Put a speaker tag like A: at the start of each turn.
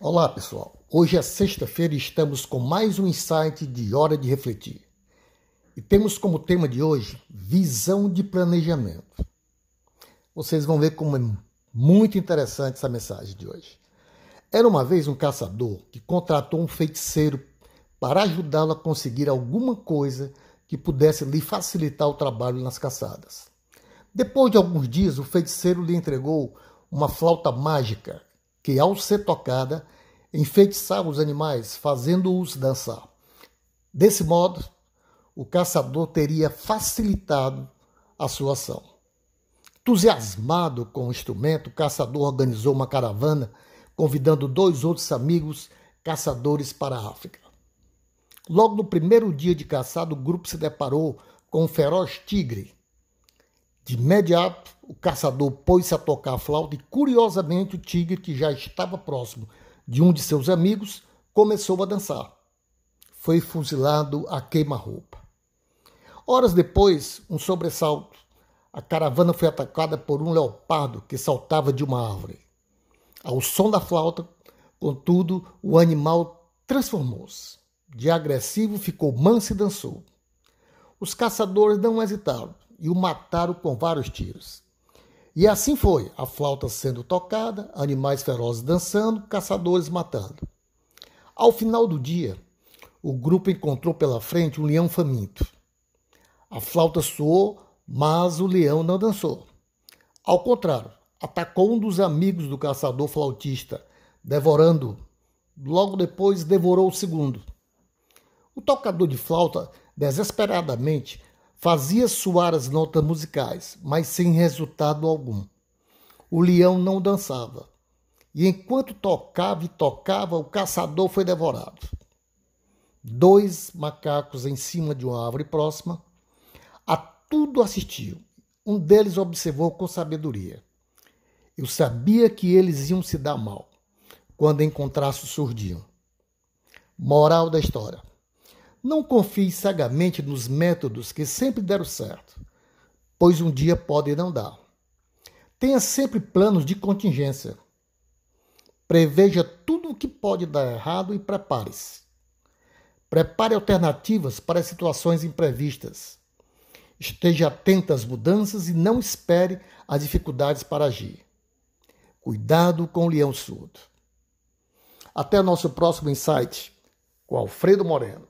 A: Olá, pessoal. Hoje é sexta-feira e estamos com mais um insight de Hora de Refletir. E temos como tema de hoje visão de planejamento. Vocês vão ver como é muito interessante essa mensagem de hoje. Era uma vez um caçador que contratou um feiticeiro para ajudá-lo a conseguir alguma coisa que pudesse lhe facilitar o trabalho nas caçadas. Depois de alguns dias, o feiticeiro lhe entregou uma flauta mágica que, ao ser tocada, enfeitiçava os animais, fazendo-os dançar. Desse modo, o caçador teria facilitado a sua ação. Entusiasmado com o instrumento, o caçador organizou uma caravana, convidando dois outros amigos caçadores para a África. Logo no primeiro dia de caçada, o grupo se deparou com um feroz tigre de imediato, o caçador pôs-se a tocar a flauta e, curiosamente, o tigre, que já estava próximo de um de seus amigos, começou a dançar. Foi fuzilado a queima-roupa. Horas depois, um sobressalto. A caravana foi atacada por um leopardo que saltava de uma árvore. Ao som da flauta, contudo, o animal transformou-se. De agressivo, ficou manso e dançou. Os caçadores não hesitaram e o mataram com vários tiros. E assim foi, a flauta sendo tocada, animais ferozes dançando, caçadores matando. Ao final do dia, o grupo encontrou pela frente um leão faminto. A flauta soou, mas o leão não dançou. Ao contrário, atacou um dos amigos do caçador flautista, devorando-o. Logo depois, devorou o segundo. O tocador de flauta, desesperadamente, Fazia soar as notas musicais, mas sem resultado algum. O leão não dançava. E enquanto tocava e tocava, o caçador foi devorado. Dois macacos em cima de uma árvore próxima a tudo assistiam. Um deles observou com sabedoria. Eu sabia que eles iam se dar mal quando encontrasse o surdinho. Moral da história. Não confie cegamente nos métodos que sempre deram certo, pois um dia podem não dar. Tenha sempre planos de contingência. Preveja tudo o que pode dar errado e prepare-se. Prepare alternativas para situações imprevistas. Esteja atento às mudanças e não espere as dificuldades para agir. Cuidado com o leão surdo. Até nosso próximo insight com Alfredo Moreno.